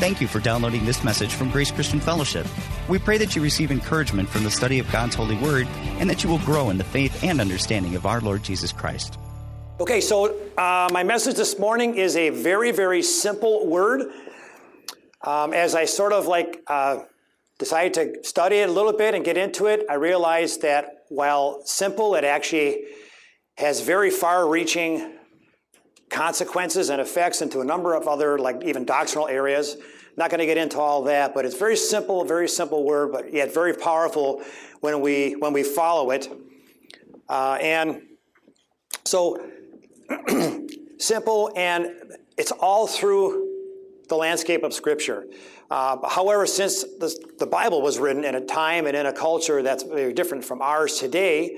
Thank you for downloading this message from Grace Christian Fellowship. We pray that you receive encouragement from the study of God's holy word and that you will grow in the faith and understanding of our Lord Jesus Christ. Okay, so uh, my message this morning is a very, very simple word. Um, as I sort of like uh, decided to study it a little bit and get into it, I realized that while simple, it actually has very far reaching consequences and effects into a number of other, like even doctrinal areas. Not going to get into all that, but it's very simple, very simple word, but yet very powerful when we when we follow it. Uh, and so simple, and it's all through the landscape of Scripture. Uh, however, since the, the Bible was written in a time and in a culture that's very different from ours today,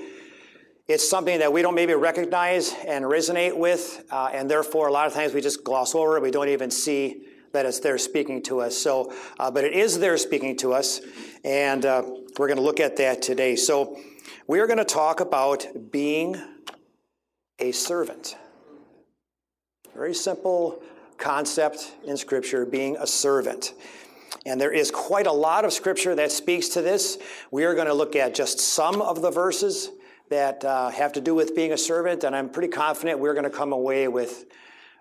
it's something that we don't maybe recognize and resonate with, uh, and therefore a lot of times we just gloss over it. We don't even see that it's there speaking to us. So, uh, but it is there speaking to us, and uh, we're going to look at that today. So, we are going to talk about being a servant. Very simple concept in Scripture, being a servant. And there is quite a lot of Scripture that speaks to this. We are going to look at just some of the verses that uh, have to do with being a servant, and I'm pretty confident we're going to come away with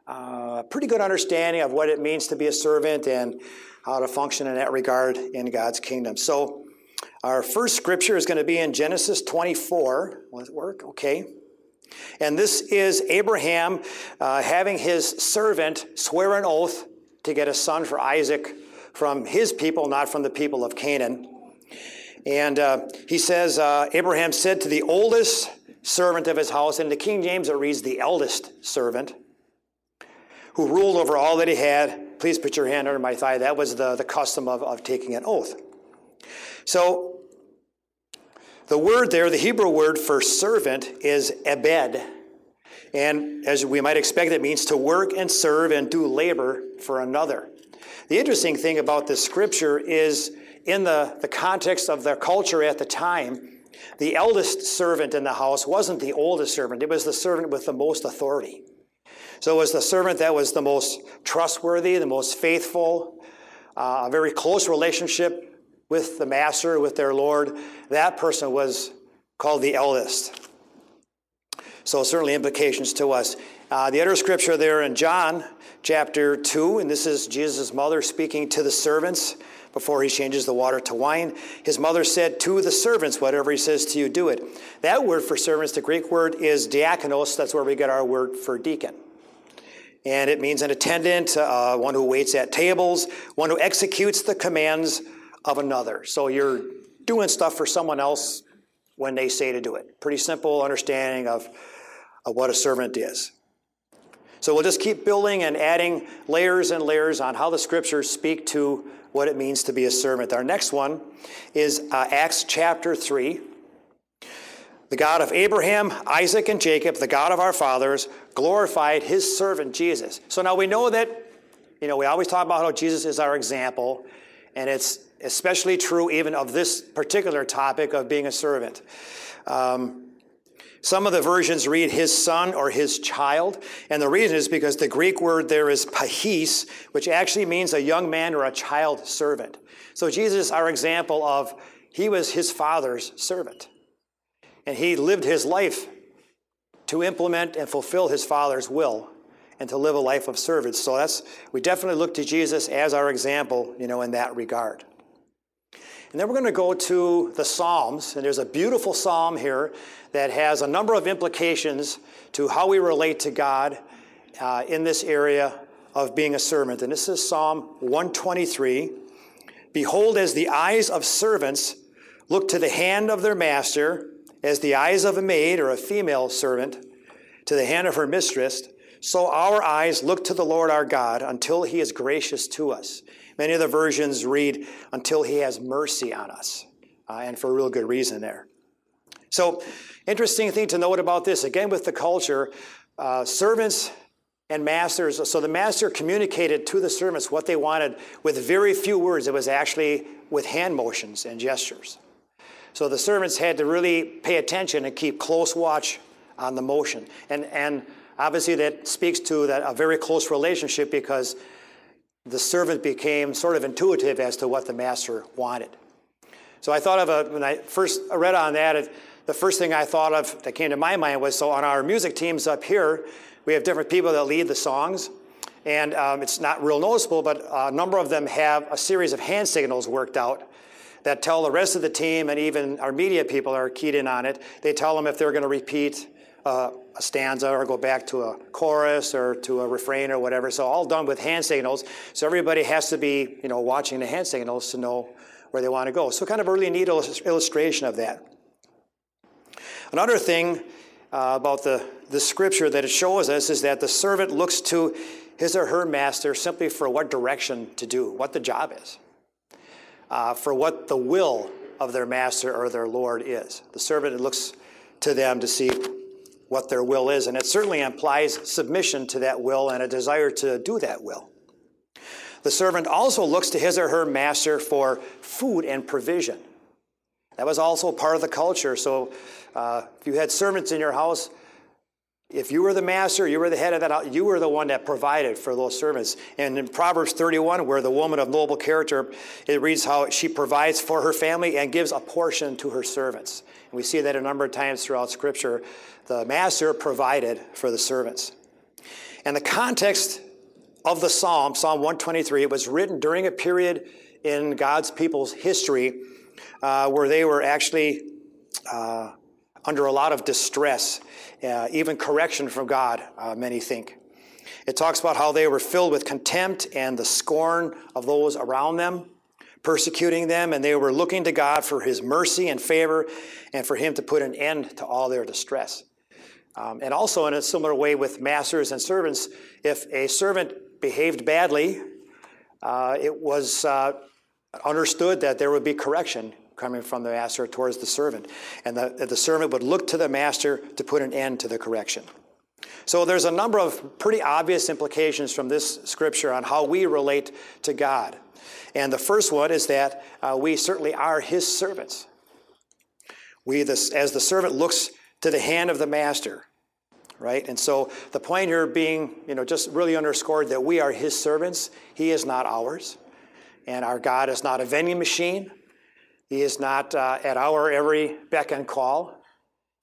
uh, a pretty good understanding of what it means to be a servant and how to function in that regard in God's kingdom. So, our first scripture is going to be in Genesis 24. Will it work? Okay. And this is Abraham uh, having his servant swear an oath to get a son for Isaac from his people, not from the people of Canaan. And uh, he says, uh, Abraham said to the oldest servant of his house, and in the King James it reads the eldest servant, who ruled over all that he had, please put your hand under my thigh. That was the, the custom of, of taking an oath. So the word there, the Hebrew word for servant, is ebed. And as we might expect, it means to work and serve and do labor for another. The interesting thing about this scripture is in the, the context of their culture at the time, the eldest servant in the house wasn't the oldest servant, it was the servant with the most authority. So it was the servant that was the most trustworthy, the most faithful, uh, a very close relationship with the master, with their Lord. That person was called the eldest. So certainly implications to us. Uh, the other scripture there in John chapter 2, and this is Jesus' mother speaking to the servants before he changes the water to wine. His mother said to the servants, Whatever he says to you, do it. That word for servants, the Greek word is diakonos. That's where we get our word for deacon. And it means an attendant, uh, one who waits at tables, one who executes the commands of another. So you're doing stuff for someone else when they say to do it. Pretty simple understanding of, of what a servant is. So we'll just keep building and adding layers and layers on how the scriptures speak to what it means to be a servant. Our next one is uh, Acts chapter 3. The God of Abraham, Isaac, and Jacob, the God of our fathers, glorified his servant Jesus. So now we know that, you know, we always talk about how Jesus is our example, and it's especially true even of this particular topic of being a servant. Um, some of the versions read his son or his child, and the reason is because the Greek word there is pais, which actually means a young man or a child servant. So Jesus, our example of he was his father's servant. And he lived his life to implement and fulfill his father's will and to live a life of service. So that's we definitely look to Jesus as our example, you know, in that regard. And then we're going to go to the Psalms, and there's a beautiful psalm here that has a number of implications to how we relate to God uh, in this area of being a servant. And this is Psalm 123. Behold, as the eyes of servants look to the hand of their master, as the eyes of a maid or a female servant to the hand of her mistress, so our eyes look to the Lord our God until he is gracious to us. Many of the versions read, until he has mercy on us, uh, and for a real good reason there. So, interesting thing to note about this again, with the culture, uh, servants and masters. So, the master communicated to the servants what they wanted with very few words. It was actually with hand motions and gestures. So, the servants had to really pay attention and keep close watch on the motion. And, and obviously, that speaks to that a very close relationship because the servant became sort of intuitive as to what the master wanted. So I thought of a, when I first read on that, it, the first thing I thought of that came to my mind was so on our music teams up here, we have different people that lead the songs. And um, it's not real noticeable, but a number of them have a series of hand signals worked out that tell the rest of the team and even our media people are keyed in on it. They tell them if they're going to repeat uh, a stanza or go back to a chorus or to a refrain or whatever. So all done with hand signals. So everybody has to be, you know, watching the hand signals to know where they want to go. So kind of a really neat illustration of that. Another thing uh, about the, the scripture that it shows us is that the servant looks to his or her master simply for what direction to do, what the job is, uh, for what the will of their master or their Lord is. The servant looks to them to see what their will is, and it certainly implies submission to that will and a desire to do that will. The servant also looks to his or her master for food and provision. That was also part of the culture. So uh, if you had servants in your house, if you were the master, you were the head of that house, you were the one that provided for those servants. And in Proverbs 31, where the woman of noble character, it reads how she provides for her family and gives a portion to her servants. And we see that a number of times throughout Scripture. The master provided for the servants. And the context of the psalm, Psalm 123, it was written during a period in God's people's history uh, where they were actually uh, under a lot of distress, uh, even correction from God, uh, many think. It talks about how they were filled with contempt and the scorn of those around them, persecuting them, and they were looking to God for his mercy and favor and for him to put an end to all their distress. Um, and also, in a similar way with masters and servants, if a servant behaved badly, uh, it was uh, understood that there would be correction coming from the master towards the servant. And the, the servant would look to the master to put an end to the correction. So there's a number of pretty obvious implications from this scripture on how we relate to God. And the first one is that uh, we certainly are his servants. We, this, as the servant looks to the hand of the master, right? And so the point here being, you know, just really underscored that we are his servants. He is not ours. And our God is not a vending machine. He is not uh, at our every beck and call.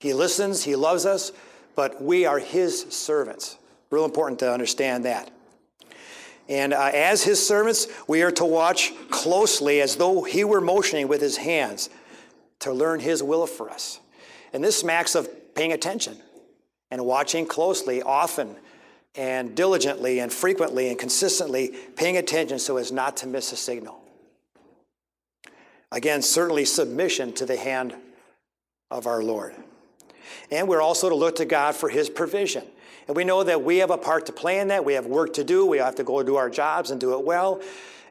He listens, He loves us, but we are His servants. Real important to understand that. And uh, as His servants, we are to watch closely as though He were motioning with His hands to learn His will for us. And this smacks of paying attention and watching closely, often and diligently and frequently and consistently, paying attention so as not to miss a signal. Again, certainly submission to the hand of our Lord. And we're also to look to God for his provision. And we know that we have a part to play in that. We have work to do. We have to go do our jobs and do it well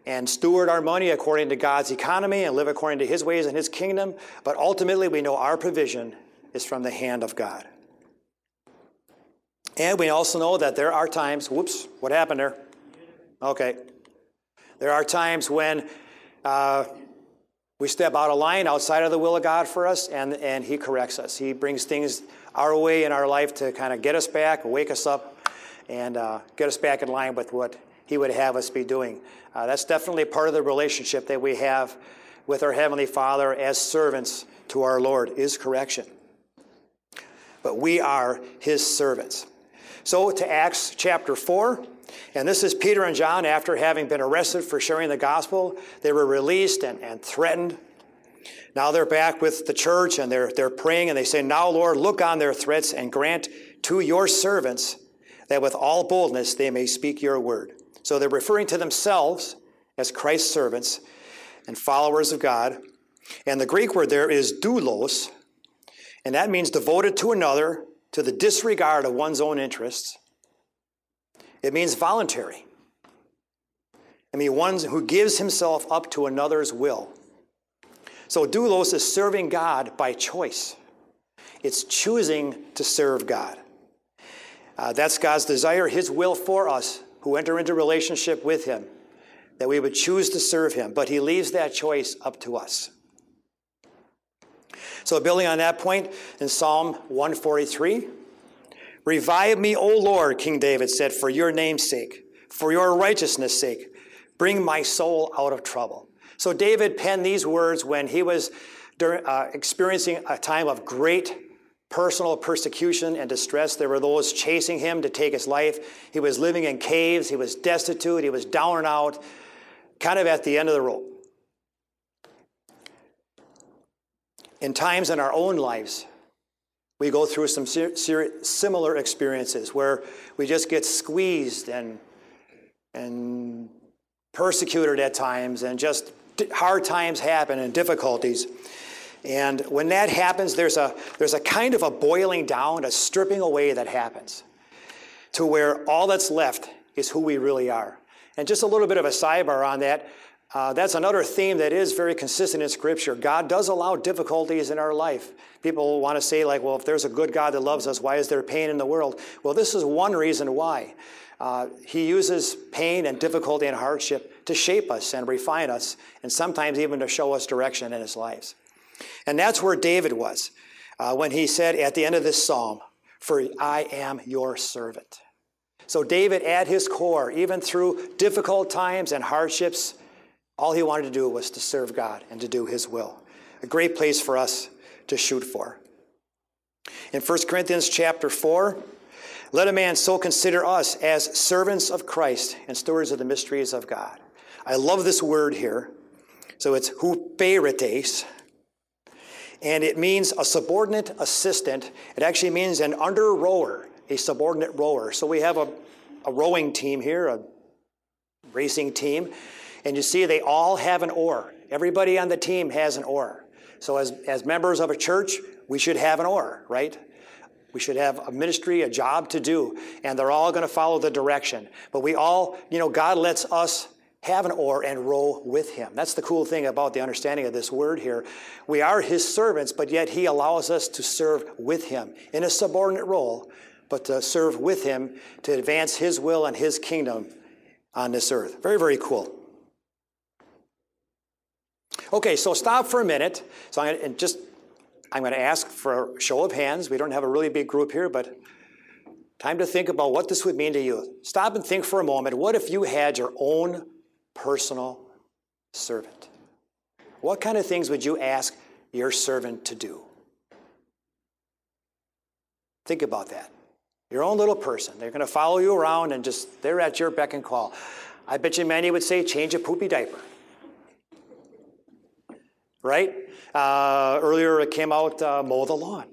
and steward our money according to God's economy and live according to his ways and his kingdom. But ultimately, we know our provision is from the hand of God. And we also know that there are times, whoops, what happened there? Okay. There are times when uh, we step out of line outside of the will of God for us, and, and He corrects us. He brings things our way in our life to kind of get us back, wake us up, and uh, get us back in line with what He would have us be doing. Uh, that's definitely part of the relationship that we have with our Heavenly Father as servants to our Lord, is correction. But we are His servants. So to Acts chapter 4. And this is Peter and John after having been arrested for sharing the gospel. They were released and, and threatened. Now they're back with the church and they're, they're praying and they say, Now, Lord, look on their threats and grant to your servants that with all boldness they may speak your word. So they're referring to themselves as Christ's servants and followers of God. And the Greek word there is doulos, and that means devoted to another to the disregard of one's own interests it means voluntary. I mean, one who gives himself up to another's will. So, doulos is serving God by choice. It's choosing to serve God. Uh, that's God's desire, His will for us who enter into relationship with Him, that we would choose to serve Him. But He leaves that choice up to us. So, building on that point, in Psalm 143, Revive me, O Lord, King David said, for your name's sake, for your righteousness' sake. Bring my soul out of trouble. So David penned these words when he was during, uh, experiencing a time of great personal persecution and distress. There were those chasing him to take his life. He was living in caves. He was destitute. He was down and out, kind of at the end of the rope. In times in our own lives, we go through some similar experiences where we just get squeezed and, and persecuted at times, and just hard times happen and difficulties. And when that happens, there's a, there's a kind of a boiling down, a stripping away that happens to where all that's left is who we really are. And just a little bit of a sidebar on that. Uh, that's another theme that is very consistent in Scripture. God does allow difficulties in our life. People want to say, like, well, if there's a good God that loves us, why is there pain in the world? Well, this is one reason why. Uh, he uses pain and difficulty and hardship to shape us and refine us, and sometimes even to show us direction in his lives. And that's where David was uh, when he said at the end of this psalm, For I am your servant. So, David, at his core, even through difficult times and hardships, all he wanted to do was to serve God and to do his will. A great place for us to shoot for. In 1 Corinthians chapter 4, let a man so consider us as servants of Christ and stewards of the mysteries of God. I love this word here. So it's huperetes, and it means a subordinate assistant. It actually means an under rower, a subordinate rower. So we have a, a rowing team here, a racing team, and you see, they all have an oar. Everybody on the team has an oar. So, as, as members of a church, we should have an oar, right? We should have a ministry, a job to do, and they're all going to follow the direction. But we all, you know, God lets us have an oar and row with Him. That's the cool thing about the understanding of this word here. We are His servants, but yet He allows us to serve with Him in a subordinate role, but to serve with Him to advance His will and His kingdom on this earth. Very, very cool. Okay, so stop for a minute. So I'm going to just I'm going to ask for a show of hands. We don't have a really big group here, but time to think about what this would mean to you. Stop and think for a moment. What if you had your own personal servant? What kind of things would you ask your servant to do? Think about that. Your own little person. They're going to follow you around and just, they're at your beck and call. I bet you many would say, change a poopy diaper right? Uh, earlier it came out uh, mow the lawn,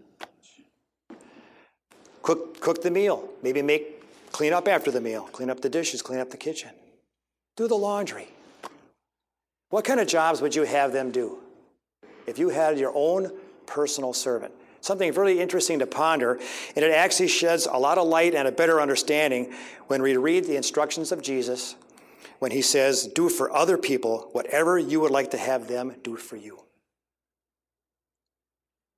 cook, cook the meal, maybe make clean up after the meal, clean up the dishes, clean up the kitchen, do the laundry. What kind of jobs would you have them do if you had your own personal servant? Something really interesting to ponder, and it actually sheds a lot of light and a better understanding when we read the instructions of Jesus when he says, Do for other people whatever you would like to have them do for you.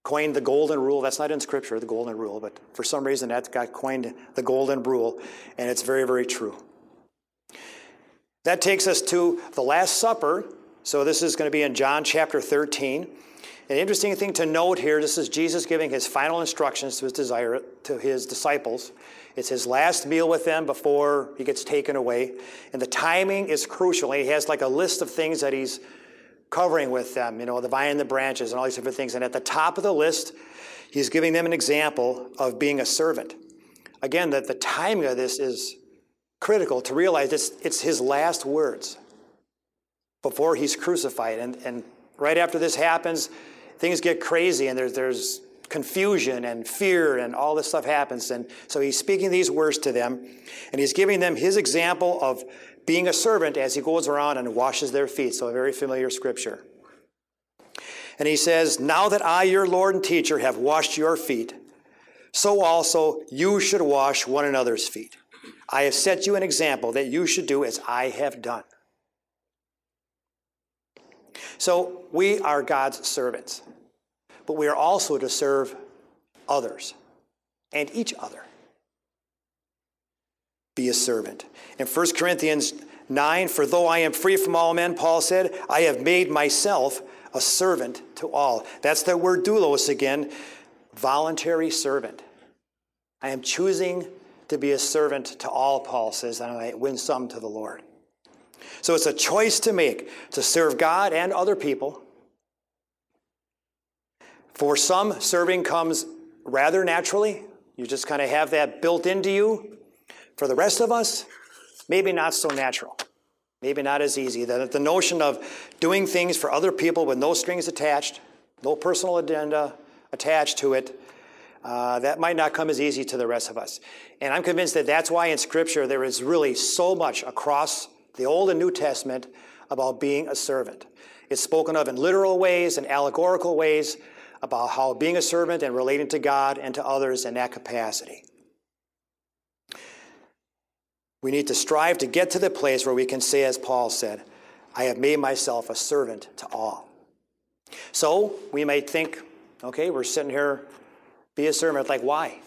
Coined the golden rule. That's not in Scripture, the golden rule, but for some reason that got coined the golden rule, and it's very, very true. That takes us to the Last Supper. So this is going to be in John chapter 13. An interesting thing to note here this is Jesus giving his final instructions to his, desire, to his disciples. It's his last meal with them before he gets taken away. And the timing is crucial. He has like a list of things that he's covering with them, you know, the vine and the branches and all these different things. And at the top of the list, he's giving them an example of being a servant. Again, that the timing of this is critical to realize it's, it's his last words before he's crucified. And, and right after this happens, things get crazy and there's, there's confusion and fear and all this stuff happens. And so he's speaking these words to them and he's giving them his example of being a servant as he goes around and washes their feet. So a very familiar scripture. And he says, Now that I, your Lord and teacher, have washed your feet, so also you should wash one another's feet. I have set you an example that you should do as I have done. So we are God's servants but we are also to serve others and each other. Be a servant. In 1 Corinthians 9, for though I am free from all men, Paul said, I have made myself a servant to all. That's the word doulos again, voluntary servant. I am choosing to be a servant to all, Paul says, and I win some to the Lord. So it's a choice to make to serve God and other people. For some, serving comes rather naturally. You just kind of have that built into you. For the rest of us, maybe not so natural. Maybe not as easy. The, the notion of doing things for other people with no strings attached, no personal agenda attached to it, uh, that might not come as easy to the rest of us. And I'm convinced that that's why in Scripture there is really so much across the Old and New Testament about being a servant. It's spoken of in literal ways and allegorical ways about how being a servant and relating to God and to others in that capacity. We need to strive to get to the place where we can say, as Paul said, I have made myself a servant to all. So we might think, okay, we're sitting here, be a servant. Like, why?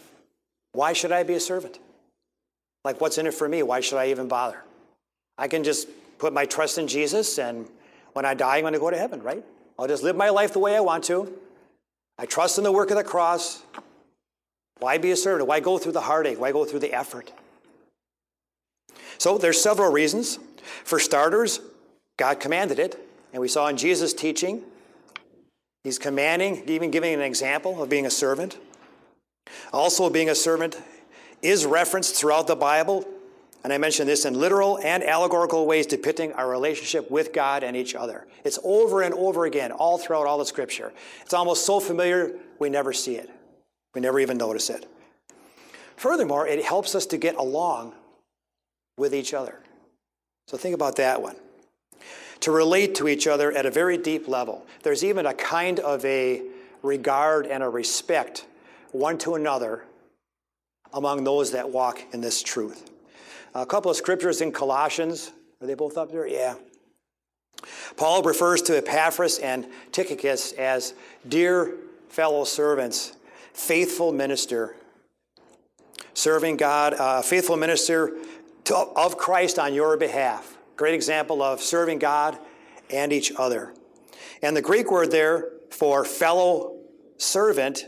Why should I be a servant? Like, what's in it for me? Why should I even bother? I can just put my trust in Jesus, and when I die, I'm going to go to heaven, right? I'll just live my life the way I want to. I trust in the work of the cross. Why be a servant? Why go through the heartache? Why go through the effort? So there's several reasons. For starters, God commanded it, and we saw in Jesus' teaching, he's commanding, even giving an example of being a servant. Also, being a servant is referenced throughout the Bible, and I mention this in literal and allegorical ways depicting our relationship with God and each other. It's over and over again, all throughout all the scripture. It's almost so familiar, we never see it. We never even notice it. Furthermore, it helps us to get along with each other. So think about that one. To relate to each other at a very deep level. There's even a kind of a regard and a respect one to another among those that walk in this truth. A couple of scriptures in Colossians. Are they both up there? Yeah. Paul refers to Epaphras and Tychicus as dear fellow servants, faithful minister, serving God, uh, faithful minister to, of Christ on your behalf. Great example of serving God and each other. And the Greek word there for fellow servant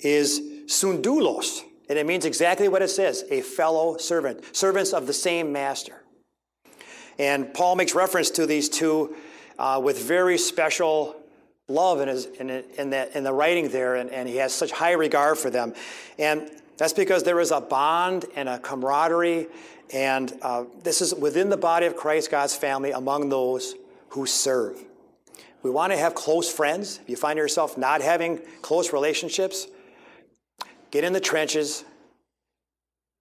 is sundoulos, and it means exactly what it says a fellow servant, servants of the same master. And Paul makes reference to these two uh, with very special love in, his, in, in, that, in the writing there, and, and he has such high regard for them. And that's because there is a bond and a camaraderie and uh, this is within the body of Christ, God's family, among those who serve. We want to have close friends. If you find yourself not having close relationships, get in the trenches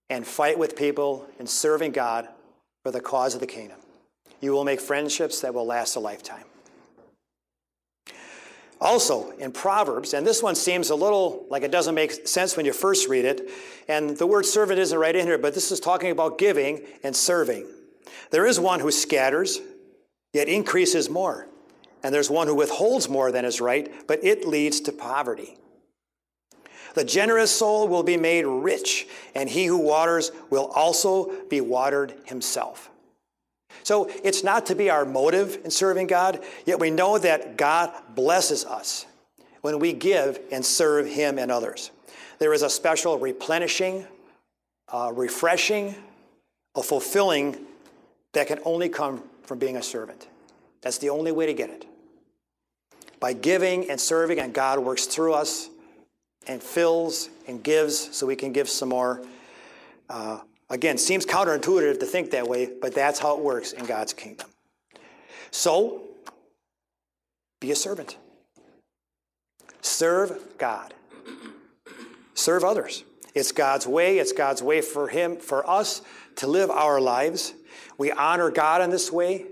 and fight with people in serving God for the cause of the kingdom. You will make friendships that will last a lifetime. Also, in Proverbs, and this one seems a little like it doesn't make sense when you first read it, and the word servant isn't right in here, but this is talking about giving and serving. There is one who scatters, yet increases more. And there's one who withholds more than is right, but it leads to poverty. The generous soul will be made rich, and he who waters will also be watered himself. So it's not to be our motive in serving God, yet we know that God blesses us when we give and serve Him and others. There is a special replenishing, uh, refreshing, a fulfilling that can only come from being a servant. That's the only way to get it. By giving and serving, and God works through us and fills and gives so we can give some more. Uh, Again, seems counterintuitive to think that way, but that's how it works in God's kingdom. So, be a servant. Serve God. Serve others. It's God's way. It's God's way for him, for us to live our lives. We honor God in this way.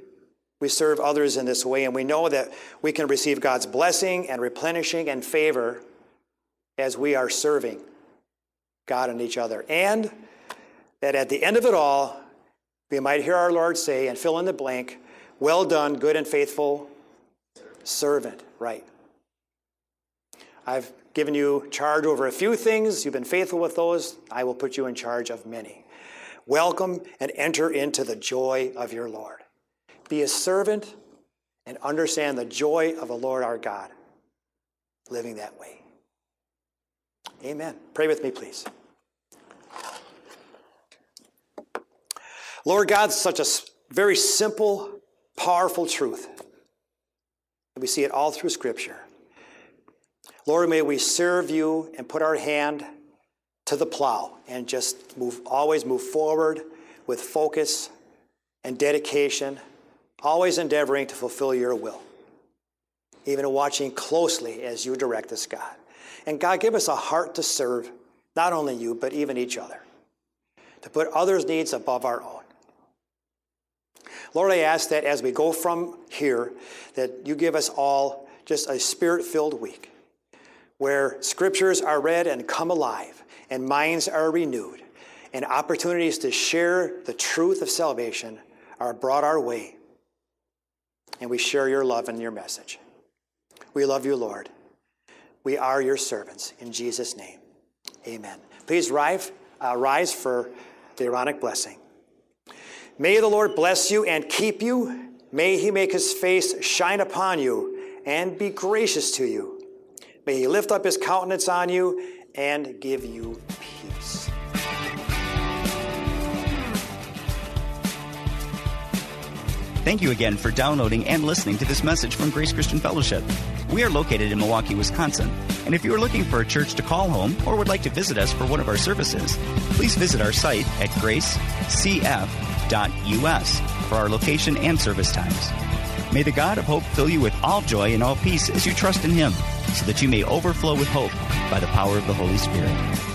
We serve others in this way, and we know that we can receive God's blessing and replenishing and favor as we are serving God and each other. And that at the end of it all, we might hear our Lord say, and fill in the blank, well done, good and faithful servant. Right. I've given you charge over a few things. You've been faithful with those. I will put you in charge of many. Welcome and enter into the joy of your Lord. Be a servant and understand the joy of the Lord our God, living that way. Amen. Pray with me, please. Lord God, such a very simple powerful truth. We see it all through Scripture. Lord, may we serve you and put our hand to the plow and just move, always move forward with focus and dedication, always endeavoring to fulfill your will, even watching closely as you direct us, God. And God, give us a heart to serve not only you, but even each other, to put others' needs above our own. Lord, I ask that as we go from here, that you give us all just a spirit filled week where scriptures are read and come alive and minds are renewed and opportunities to share the truth of salvation are brought our way. And we share your love and your message. We love you, Lord. We are your servants. In Jesus' name, amen. Please rise, uh, rise for the Aaronic blessing. May the Lord bless you and keep you. May he make his face shine upon you and be gracious to you. May he lift up his countenance on you and give you peace. Thank you again for downloading and listening to this message from Grace Christian Fellowship. We are located in Milwaukee, Wisconsin, and if you are looking for a church to call home or would like to visit us for one of our services, please visit our site at gracecf.us for our location and service times. May the God of hope fill you with all joy and all peace as you trust in Him, so that you may overflow with hope by the power of the Holy Spirit.